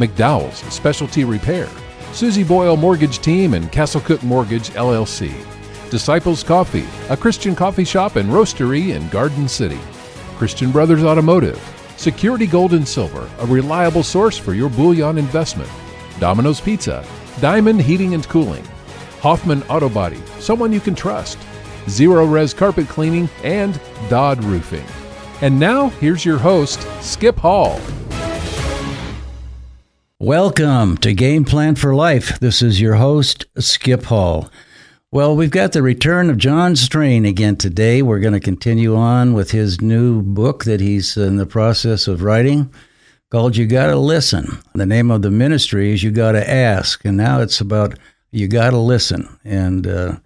McDowell's Specialty Repair, Susie Boyle Mortgage Team, and Castlecook Mortgage LLC, Disciples Coffee, a Christian coffee shop and roastery in Garden City, Christian Brothers Automotive, Security Gold and Silver, a reliable source for your bullion investment, Domino's Pizza, Diamond Heating and Cooling, Hoffman Auto Body, someone you can trust, Zerorez Carpet Cleaning, and Dodd Roofing. And now, here's your host, Skip Hall. Welcome to Game Plan for Life. This is your host, Skip Hall. Well, we've got the return of Jon Strain again today. We're going to continue on with his new book that he's in the process of writing called You Gotta Listen. The name of the ministry is You Gotta Ask. And now it's about You Gotta Listen. And uh,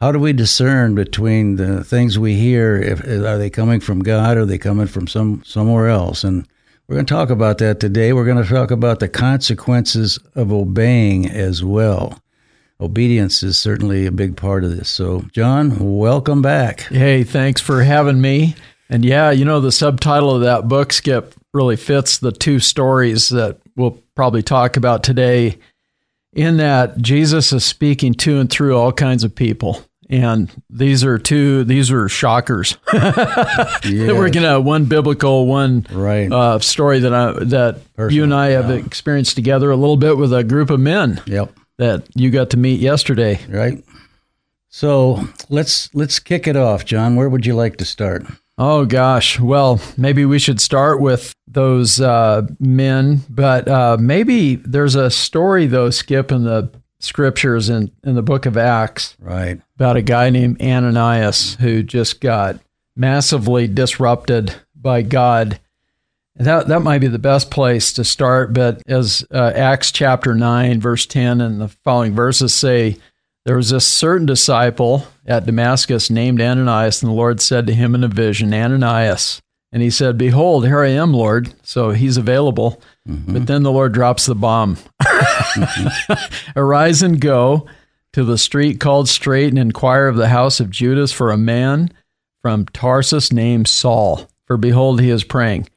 how do we discern between the things we hear? If, are they coming from God or are they coming from some somewhere else? And we're going to talk about that today. We're going to talk about the consequences of obeying as well. Obedience is certainly a big part of this. So, Jon, welcome back. Hey, thanks for having me. And yeah, you know, the subtitle of that book, Skip, really fits the two stories that we'll probably talk about today. In that, Jesus is speaking to and through all kinds of people and these are two these are shockers. Yes. we're gonna one biblical one right. uh, story that i that Personal, you and i have yeah. experienced together a little bit with a group of men yep. that you got to meet yesterday. Right. So let's let's kick it off jon. Where would you like to start? Oh gosh. Well maybe we should start with those uh, men but uh, maybe there's a story though skip in the scriptures in, in the book of Acts. Right. About a guy named Ananias who just got massively disrupted by God. And that, that might be the best place to start. But as uh, Acts chapter 9, verse 10, and the following verses say, there was a certain disciple at Damascus named Ananias, and the Lord said to him in a vision, Ananias. And he said, Behold, here I am, Lord. So he's available. Mm-hmm. But then the Lord drops the bomb. mm-hmm. Arise and go to the street called Straight and inquire of the house of Judas for a man from Tarsus named Saul. For behold, he is praying.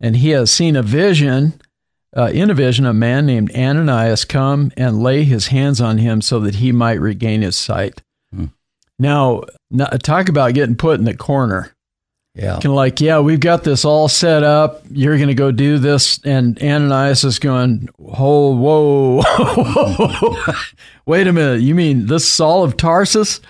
And he has seen a vision, uh, in a vision, a man named Ananias come and lay his hands on him so that he might regain his sight. Mm. Now, talk about getting put in the corner. Yeah. Kind of like, yeah, we've got this all set up. You're going to go do this. And Ananias is going, oh, whoa, wait a minute. You mean this Saul of Tarsus?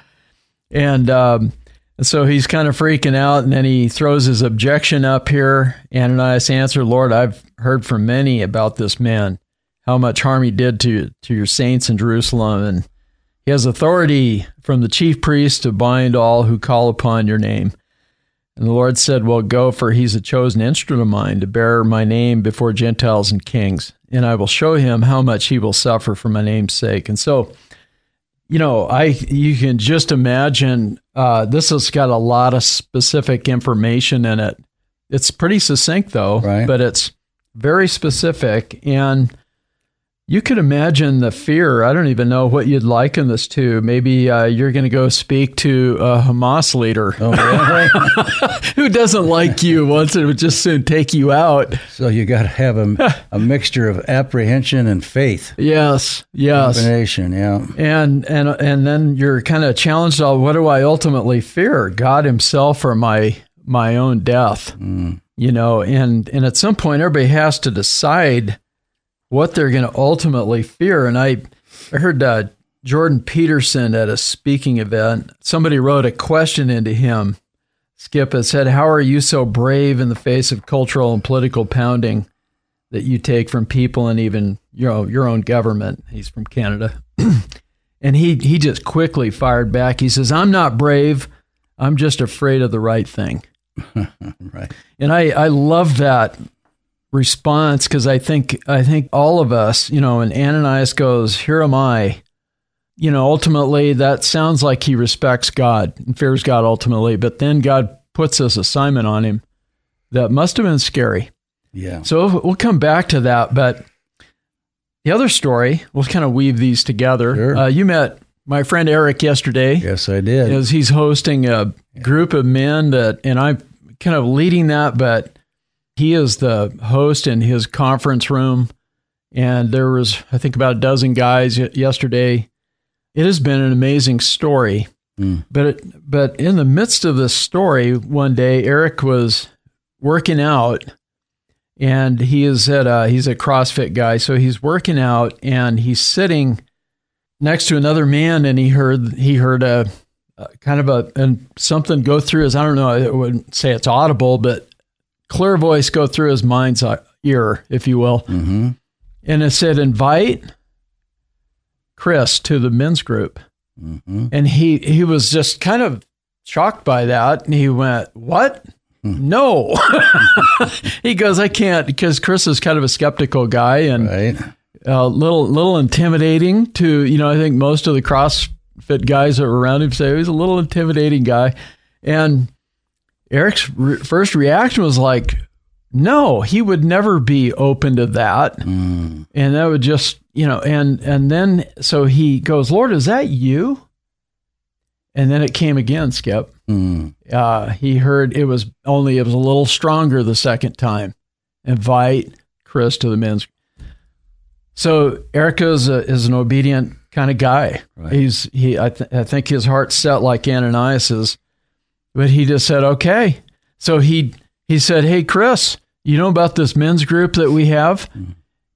And, um, so he's kind of freaking out. And then he throws his objection up here. Ananias answered, Lord, I've heard from many about this man, how much harm he did to, to your saints in Jerusalem. And he has authority from the chief priest to bind all who call upon your name. And the Lord said, Well, go, for he's a chosen instrument of mine to bear my name before Gentiles and kings, and I will show him how much he will suffer for my name's sake. And so, you know, I you can just imagine uh, this has got a lot of specific information in it. It's pretty succinct though, right. but it's very specific and you could imagine the fear. I don't even know what you'd liken this to. Maybe uh, you're going to go speak to a Hamas leader oh, who doesn't like you, Once wants to just soon take you out. So you got to have a, a mixture of apprehension and faith. Yes, yes, combination, yeah. And and and then you're kind of challenged. On what do I ultimately fear? God Himself or my my own death? Mm. You know, and and at some point, everybody has to decide what they're going to ultimately fear. And I, I heard uh, Jordan Peterson at a speaking event. Somebody wrote a question into him. Skip has said, "How are you so brave in the face of cultural and political pounding that you take from people and even you know your own government?" He's from Canada, and he he just quickly fired back. He says, "I'm not brave. I'm just afraid of the right thing." right. And I I love that response because I think I think all of us, you know, and Ananias goes, "Here am I." You know, ultimately, that sounds like he respects God and fears God ultimately, but then God puts this assignment on him that must have been scary. Yeah. So we'll come back to that, but the other story, we'll kind of weave these together. Sure. Uh, you met my friend Eric yesterday. Yes, I did. As he's hosting a group of men that, and I'm kind of leading that, but he is the host in his conference room. And there was, I think, about a dozen guys yesterday. It has been an amazing story. Mm. But it, but in the midst of this story, one day Eric was working out, and he is at a, he's a CrossFit guy, so he's working out, and he's sitting next to another man, and he heard he heard a, a kind of a and something go through his I don't know I wouldn't say it's audible, but clear voice go through his mind's uh, ear, if you will, Mm-hmm. and it said invite Chris to the men's group. Mm-hmm. and he he was just kind of shocked by that. And he went what? No. He goes i can't because chris is kind of a skeptical guy and Right. a little little intimidating to you know i think most of the crossfit guys that were around him say he's a little intimidating guy. And eric's re- first reaction was like no he would never be open to that. Mm. and that would just you know and and then so he goes lord is that you? And then it came again skip. Mm. uh, he heard it was only it was a little stronger the second time. Invite chris to the men's. So erica is, a, is an obedient kind of guy. Right. he's he I, th- I think his heart's set like ananias's but he just said okay. So he he said hey chris you know about this men's group that we have?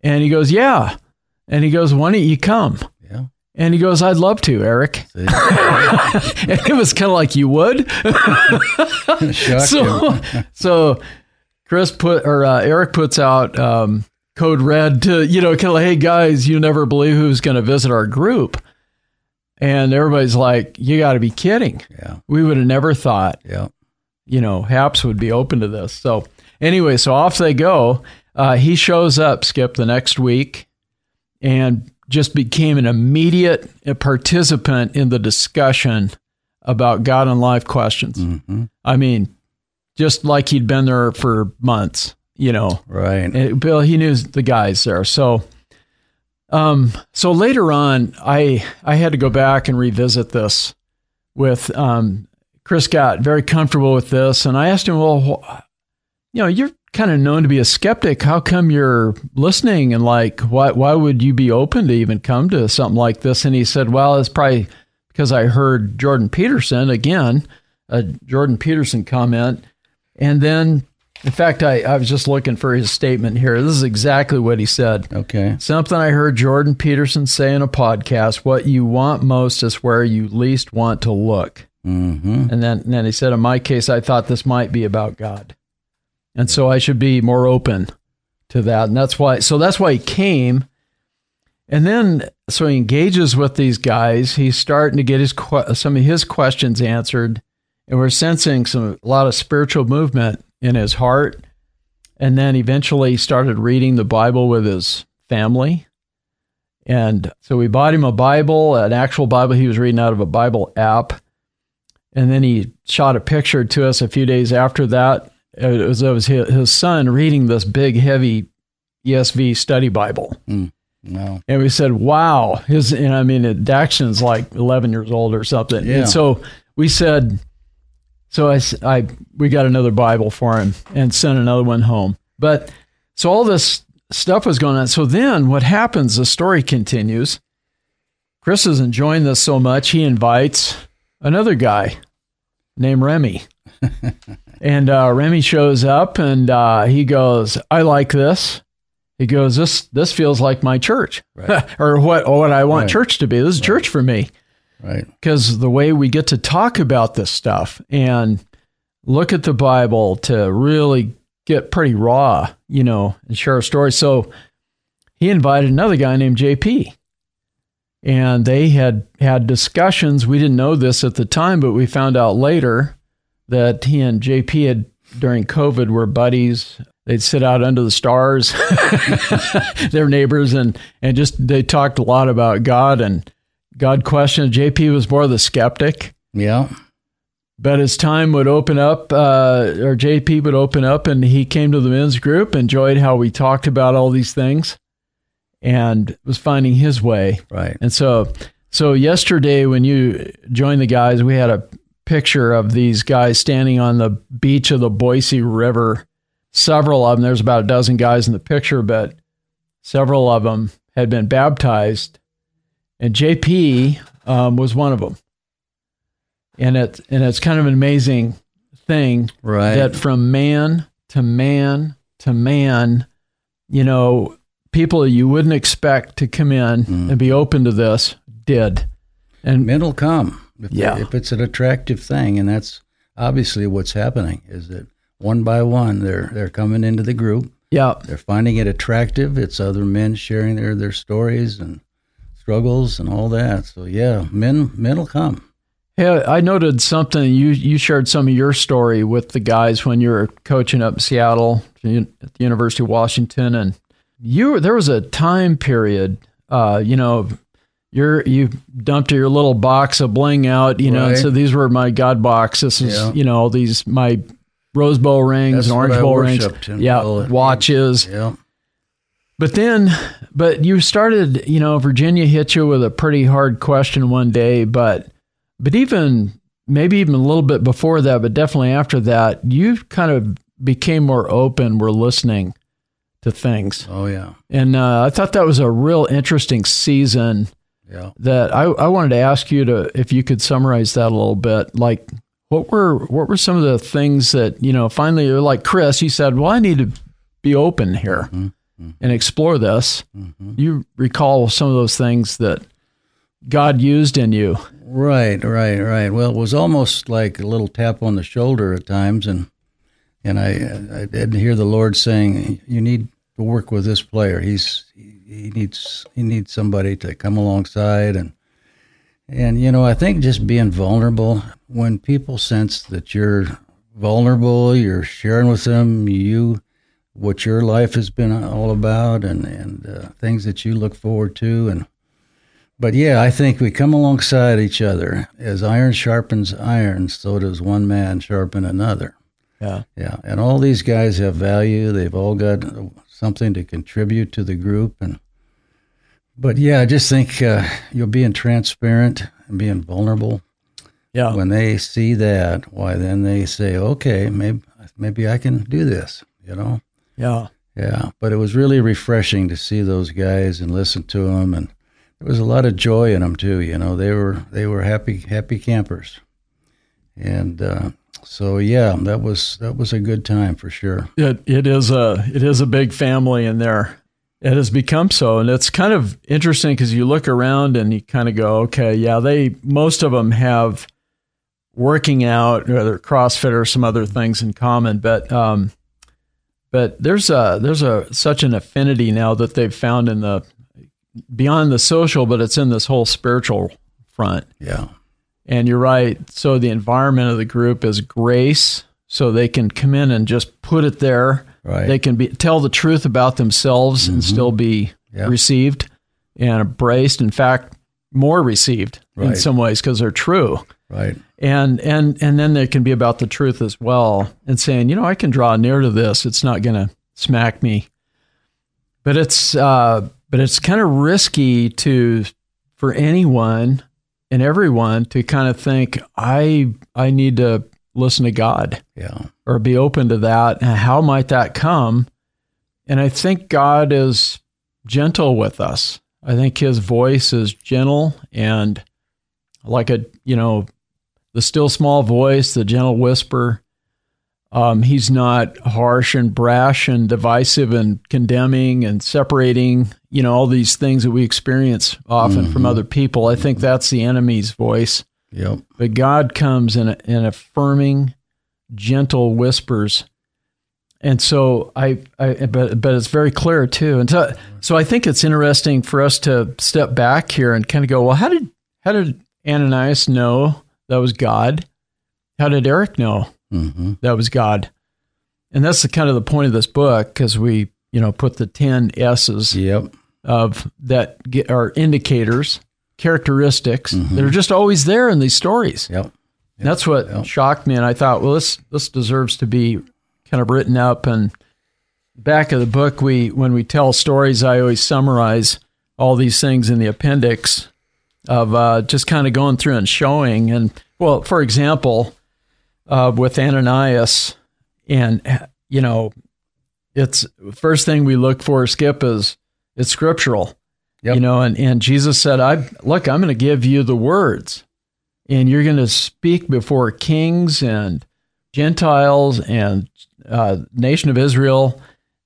And he goes yeah. And he goes why don't you come? Yeah. and he goes i'd love to eric. And it was kind of like you would? So so chris put or uh, eric puts out um, code red to you know kind of like hey guys you never believe who's going to visit our group and everybody's like you got to be kidding Yeah. we would have never thought Yeah. you know haps would be open to this so anyway so off they go uh, he shows up skip the next week and just became an immediate participant in the discussion about god and life questions Mm-hmm. I mean, just like he'd been there for months, you know. Right. Bill, he knew the guys there. So, um, so later on, I I had to go back and revisit this with um, Chris. Got very comfortable with this, and I asked him, well, you know, you're kind of known to be a skeptic. How come you're listening? And like, why why would you be open to even come to something like this? And he said, well, it's probably because I heard Jordan Peterson again, a Jordan Peterson comment, and then. In fact, I, I was just looking for his statement here. This is exactly what he said. Okay. Something I heard Jordan Peterson say in a podcast what you want most is where you least want to look. Mm-hmm. And then, and then he said, in my case, I thought this might be about God. And so I should be more open to that. And that's why, so that's why he came. And then, so he engages with these guys. He's starting to get his some of his questions answered. And we're sensing some, a lot of spiritual movement in his heart. And then eventually started reading the Bible with his family. And so we bought him a Bible, an actual Bible he was reading out of a Bible app. And then he shot a picture to us a few days after that. It was, it was his, his son reading this big, heavy ESV study Bible. Hmm. No. And we said, wow. His, and I mean, Daxton's like 11 years old or something. Yeah. And so we said, so I, I- we got another Bible for him and sent another one home. But so all this stuff was going on. So then what happens, the story continues. Chris is enjoying this so much, he invites another guy named Remy. and uh, Remy shows up and uh, he goes, I like this. He goes, this this feels like my church, Right. or what or what I want Right. church to be. This is church for me Right. because the way we get to talk about this stuff and look at the Bible to really get pretty raw, you know, and share a story. So he invited another guy named JP. And they had had discussions. We didn't know this at the time, but we found out later that he and JP had during COVID were buddies. they'd sit out under the stars, their neighbors, and and just they talked a lot about God and God questioned. JP was more of the skeptic. Yeah. But as time would open up, uh, or JP would open up, and he came to the men's group, enjoyed how we talked about all these things, and was finding his way. Right. And so, so yesterday when you joined the guys, we had a picture of these guys standing on the beach of the Boise River. Several of them, there's about a dozen guys in the picture, but several of them had been baptized, and JP um, was one of them and it and it's kind of an amazing thing Right. that from man to man to man, you know, people you wouldn't expect to come in Mm. and be open to this did, and Men will come if, Yeah. if it's an attractive thing, and that's obviously what's happening. Is that one by one they're they're coming into the group, yeah, they're finding it attractive. It's other men sharing their their stories and struggles and all that. So yeah, men men will come. Hey, I noted something. You you shared some of your story with the guys when you were coaching up in Seattle at the University of Washington, and you there was a time period. Uh, you know, you're you dumped your little box of bling out. You know, and Right. so these were my God box. This is Yeah. you know these my rose bowl rings That's and orange bowl rings. Yeah, watches. Yeah, But then, but you started, you know, Virginia hit you with a pretty hard question one day, but, but even maybe even a little bit before that, but definitely after that, you kind of became more open, were listening to things. oh yeah, And uh, I thought that was a real interesting season yeah. that I, I wanted to ask you to, if you could summarize that a little bit, like, what were what were some of the things that you know finally like Chris he said well I need to be open here Mm-hmm. and explore this mm-hmm. you recall some of those things that God used in you Right, right, right. Well, it was almost like a little tap on the shoulder at times, and and I I did hear the Lord saying, "You need to work with this player. He's he needs he needs somebody to come alongside and and you know I think just being vulnerable when people sense that you're vulnerable, you're sharing with them you what your life has been all about and and uh, things that you look forward to and but yeah, I think we come alongside each other. As iron sharpens iron, so does one man sharpen another. yeah Yeah, and all these guys have value. They've all got something to contribute to the group, and but yeah, I just think uh, you're being transparent and being vulnerable. yeah When they see that, why then they say, "Okay, maybe maybe I can do this." You know. Yeah Yeah, but it was really refreshing to see those guys and listen to them, and there was a lot of joy in them too. You know, they were they were happy happy campers, and uh, so yeah, that was that was a good time for sure. It it is a it is a big family in there. It has become so, and it's kind of interesting because you look around and you kind of go, okay, yeah, they most of them have working out, whether CrossFit or some other things in common, but um, but there's a there's a such an affinity now that they've found in the beyond the social, but it's in this whole spiritual front. Yeah, And you're right. So the environment of the group is grace, so they can come in and just put it there. Right. They can be tell the truth about themselves and mm-hmm. still be received and embraced. In fact, more received in some ways because they're true. Right. And and and then they can be about the truth as well and saying, you know, I can draw near to this. It's not going to smack me. But it's uh, but it's kind of risky to for anyone and everyone to kind of think I I need to listen to God Yeah, or be open to that. And how might that come? And I think God is gentle with us. I think his voice is gentle and like a, you know, the still small voice, the gentle whisper. Um, he's not harsh and brash and divisive and condemning and separating, you know, all these things that we experience often from other people. I think that's the enemy's voice. yep, But God comes in, in affirming, gentle whispers. And so I, I, but but it's very clear too. And so, so I think it's interesting for us to step back here and kind of go, well, how did how did Ananias know that was God? How did Eric know hmm that was God? and that's the kind of the point of this book because we, you know, put the 10 S's Yep. of that get, are indicators, characteristics Mm-hmm. that are just always there in these stories. Yep. And That's what shocked me, and I thought, well, this this deserves to be kind of written up. And back of the book, we when we tell stories, I always summarize all these things in the appendix of uh, just kind of going through and showing. And well, for example, uh, with Ananias, and you know, it's first thing we look for. Skip is it's scriptural, Yep. you know, and and Jesus said, "I look, I'm going to give you the words." and you're going to speak before kings and Gentiles and uh, nation of Israel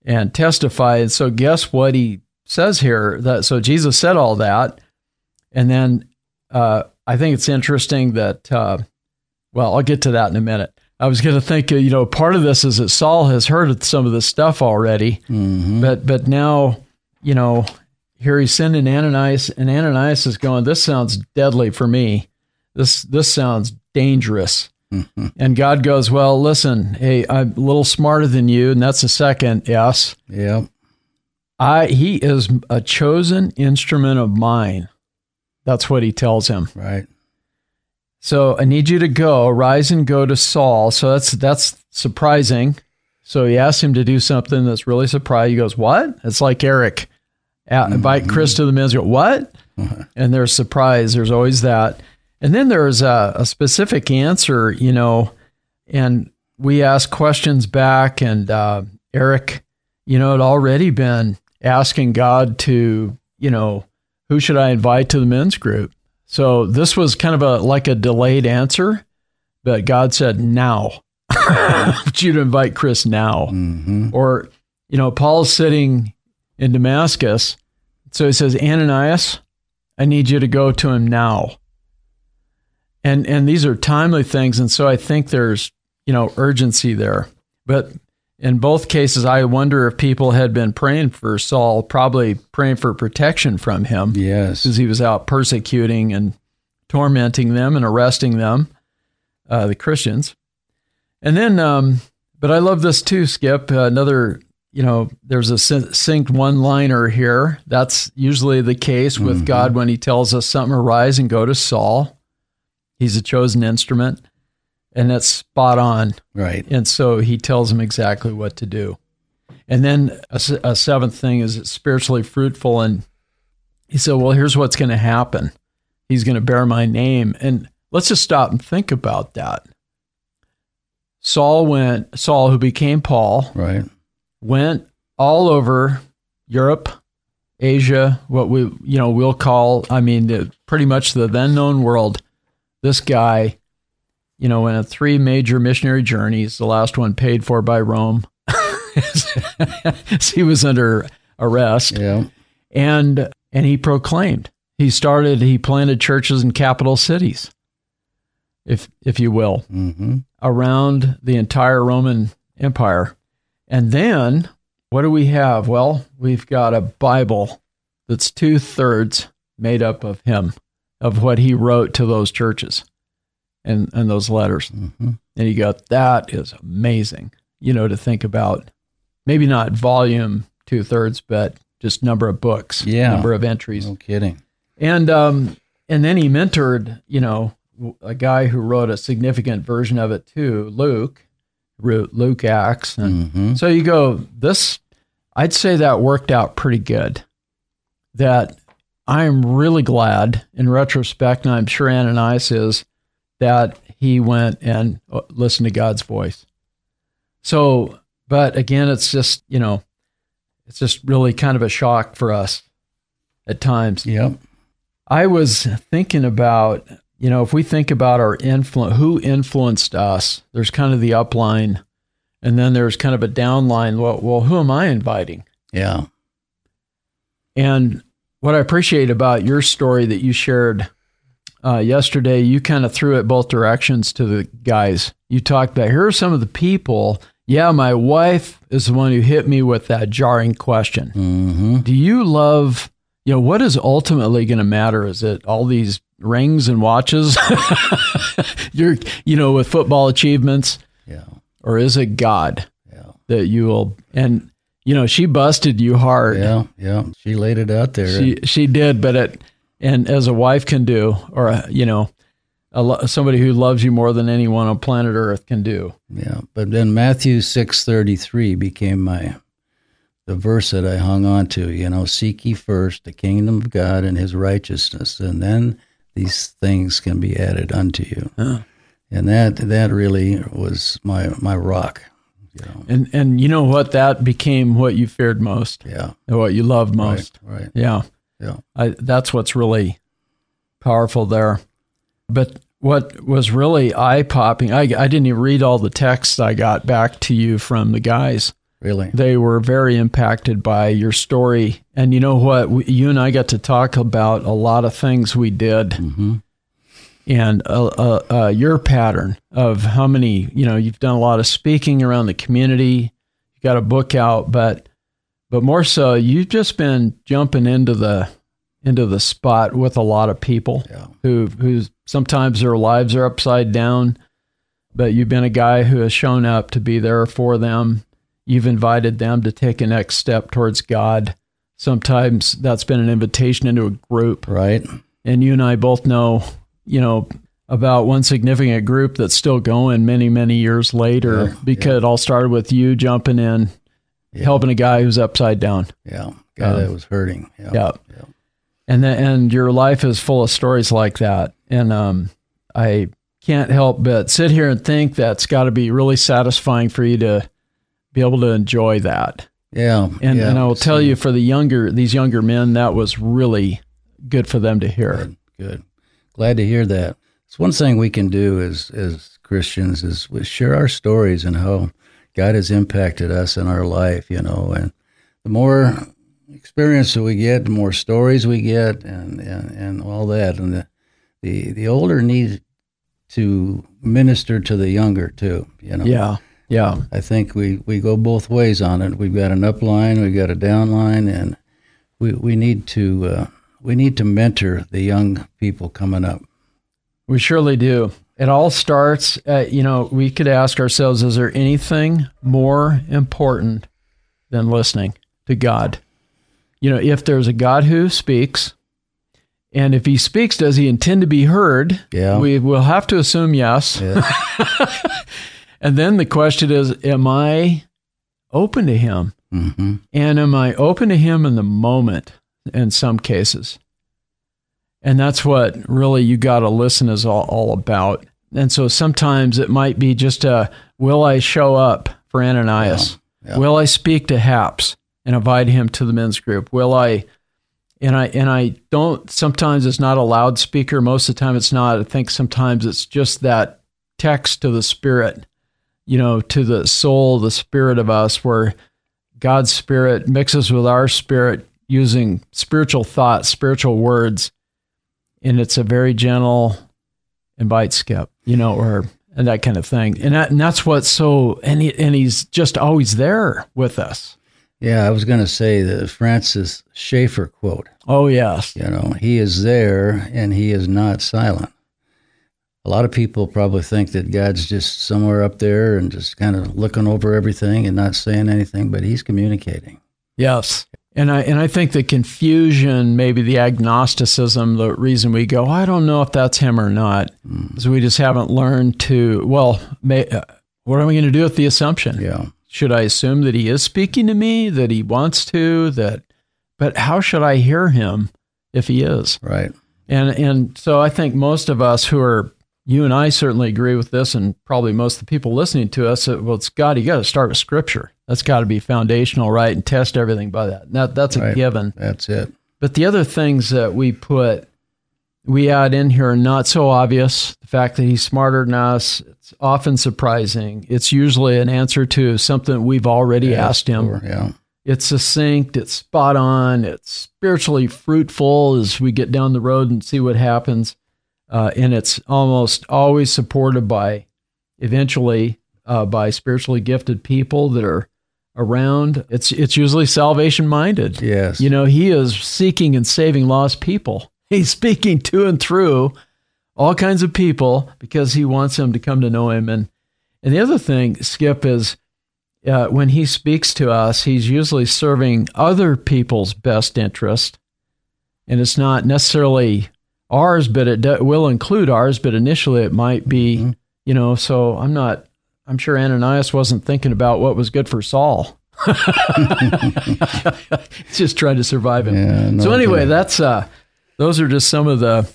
and testify. And so, guess what he says here? That so Jesus said all that, and then uh, I think it's interesting that. Uh, well, I'll get to that in a minute. I was going to think, uh, you know, part of this is that Saul has heard of some of this stuff already, Mm-hmm. but but now, you know, here he's sending Ananias, and Ananias is going. This sounds deadly for me. This this sounds dangerous. And God goes, well, listen, hey, I'm a little smarter than you, and that's the second S. Yeah, I he is a chosen instrument of mine. That's what he tells him. Right. So I need you to go, rise and go to Saul. So that's that's surprising. So he asks him to do something that's really surprising. He goes, "What?" It's like Eric, uh, invite Chris to the men's. Go, what? and there's surprise. There's always that. And then there's a, a specific answer, you know, and we ask questions back. And uh, Eric, you know, had already been asking God to, you know, who should I invite to the men's group? So this was kind of a like a delayed answer, but God said, "Now, I want you to invite Chris now." Mm-hmm. Or, you know, Paul's sitting in Damascus, so he says, "Ananias, I need you to go to him now." And and these are timely things, and so I think there's you know urgency there. But in both cases, I wonder if people had been praying for Saul, probably praying for protection from him Yes. because he was out persecuting and tormenting them and arresting them, uh, the Christians. And then, um, but I love this too, Skip. Uh, another, you know, there's a succinct one liner here. That's usually the case with God when he tells us something, arise and go to Saul. He's a chosen instrument, and that's spot on. Right. And so he tells him exactly what to do. And then a seventh thing is it's spiritually fruitful. And he said, Well, here's what's going to happen He's going to bear my name. And let's just stop and think about that. Saul went, Saul, who became Paul, Right. went all over Europe, Asia, what we you know we'll call I mean the, pretty much the then known world. This guy, you know, in on three major missionary journeys. The last one paid for by Rome. he was under arrest, Yeah. and and he proclaimed. He started. He planted churches in capital cities, if if you will Mm-hmm. around the entire Roman Empire. And then what do we have? Well, we've got a Bible that's two thirds made up of him, of what he wrote to those churches and, and those letters. Mm-hmm. And you got that is amazing, you know, to think about. Maybe not volume two thirds, but just number of books, Yeah. number of entries. No kidding. And um, and then he mentored, you know, a guy who wrote a significant version of it too, Luke, wrote Luke Acts. And Mm-hmm. so you go, this, I'd say that worked out pretty good. That I'm really glad in retrospect, and I'm sure Ananias is, that he went and uh, listened to God's voice. So, but again, it's just, you know, it's just really kind of a shock for us at times. Yep. I was thinking about, you know, if we think about our influence, who influenced us, there's kind of the upline, and then there's kind of a downline. Well, well, who am I inviting? Yeah. And what I appreciate about your story that you shared uh, yesterday, you kind of threw it both directions to the guys. You talked about here are some of the people. Yeah, my wife is the one who hit me with that jarring question. Mm-hmm. Do you love, you know, what is ultimately going to matter? Is it all these rings and watches? You're, you know, with football achievements, Yeah. or is it God? Yeah. that you will and you know she busted you hard. Yeah, yeah. She laid it out there. She she did, but it and as a wife can do, or a, you know, a, lo- somebody who loves you more than anyone on planet Earth can do. Yeah, but then Matthew six thirty three became my the verse that I hung on to. You know, seek ye first the kingdom of God and His righteousness, and then these things can be added unto you. Huh. And that that really was my my rock. You know. And and you know what? That became what you feared most, Yeah. and what you loved most. Right. Right. Yeah. Yeah. I, that's what's really powerful there. But what was really eye popping, I, I didn't even read all the texts I got back to you from the guys. Really. They were very impacted by your story. And you know what? We, you and I got to talk about a lot of things we did. hmm And uh, uh, uh, your pattern of how many, you know, you've done a lot of speaking around the community, you got a book out, but but more so, you've just been jumping into the into the spot with a lot of people Yeah. who who sometimes their lives are upside down, but you've been a guy who has shown up to be there for them. You've invited them to take a next step towards God. Sometimes that's been an invitation into a group Right. and you and I both know, you know, about one significant group that's still going many, many years later Yeah, because it all started with you jumping in, Yeah. helping a guy who's upside down. Yeah. Guy Um, that was hurting. Yeah. Yeah. Yeah. And then, and your life is full of stories like that. And um, I can't help but sit here and think that's got to be really satisfying for you to be able to enjoy that. Yeah. And, yeah. and I will tell you for the younger, these younger men, that was really good for them to hear. Good. Good. Glad to hear that. It's one thing we can do as as Christians is share our stories and how God has impacted us in our life, you know, and the more experience that we get, the more stories we get and, and, and all that. And the, the the older need to minister to the younger too, you know. Yeah. Yeah. I think we, we go both ways on it. We've got an up line, we've got a down line, and we we need to uh, we need to mentor the young people coming up. We surely do. It all starts at, you know, we could ask ourselves, is there anything more important than listening to God? You know, if there's a God who speaks, and if he speaks, does he intend to be heard? Yeah. We will have to assume yes. And then the question is, am I open to him? hmm And am I open to him in the moment in some cases? And that's what really you got to listen is all, all about. And so sometimes it might be just a will I show up for Ananias? Yeah, yeah. Will I speak to Haps and invite him to the men's group? Will I and I and I don't sometimes it's not a loudspeaker, most of the time it's not. I think sometimes it's just that text to the spirit, you know, to the soul, the spirit of us where God's spirit mixes with our spirit using spiritual thoughts, spiritual words, and it's a very gentle invite skip, you know, or and that kind of thing. And that, and that's what's so and he, and he's just always there with us. Yeah, I was going to say the Francis Schaeffer quote. Oh yes. You know, he is there and he is not silent. A lot of people probably think that God's just somewhere up there and just kind of looking over everything and not saying anything, but he's communicating. Yes. And I and I think the confusion, maybe the agnosticism, the reason we go, I don't know if that's him or not, is we just haven't learned to. Well, may, uh, what am I going to do with the assumption? Yeah. Should I assume that he is speaking to me, that he wants to, that? But how should I hear him if he is? Right. And and so I think most of us who are you and I certainly agree with this, and probably most of the people listening to us. Well, it's God. You got to start with Scripture. That's got to be foundational, right? And test everything by that. That that's a Right. given. That's it. But the other things that we put, we add in here are not so obvious. The fact that he's smarter than us, it's often surprising. It's usually an answer to something we've already asked him. Or- yeah. It's succinct, it's spot on, it's spiritually fruitful as we get down the road and see what happens. Uh, and it's almost always supported by, eventually, uh, by spiritually gifted people that are around. It's it's usually salvation minded. Yes. You know, he is seeking and saving lost people. He's speaking to and through all kinds of people because he wants them to come to know him. And and the other thing, Skip, is uh, when he speaks to us, he's usually serving other people's best interest. And it's not necessarily ours, but it do, will include ours, but initially it might be, mm-hmm. you know, so I'm not, I'm sure Ananias wasn't thinking about what was good for Saul. just trying to survive him. Yeah, no so anyway, that's uh those are just some of the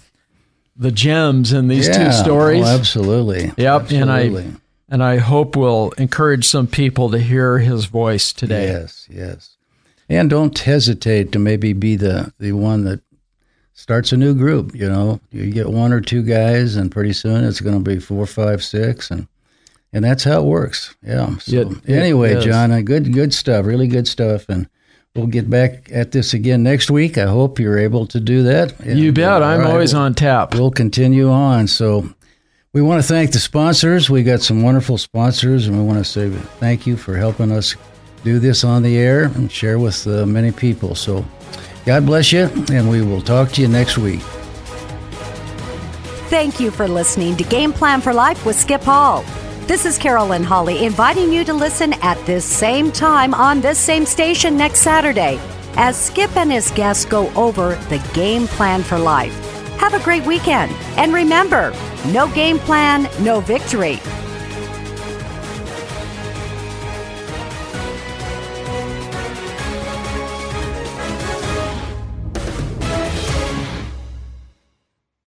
the gems in these yeah, two stories. Oh, absolutely. Yep. Absolutely. And I and I hope will encourage some people to hear his voice today. Yes, yes. And don't hesitate to maybe be the, the one that starts a new group. You know, you get one or two guys, and pretty soon it's going to be four, five, six, and and that's how it works. Yeah. So it, anyway, Jon, good good stuff, really good stuff, and we'll get back at this again next week. I hope you're able to do that. You bet. I'm right, always on tap. We'll continue on. So we want to thank the sponsors. We got some wonderful sponsors, and we want to say thank you for helping us do this on the air and share with uh, many people. So, God bless you, and we will talk to you next week. Thank you for listening to Game Plan for Life with Skip Hall. This is Carolyn Holly inviting you to listen at this same time on this same station next Saturday as Skip and his guests go over the game plan for life. Have a great weekend. And remember, no game plan, no victory.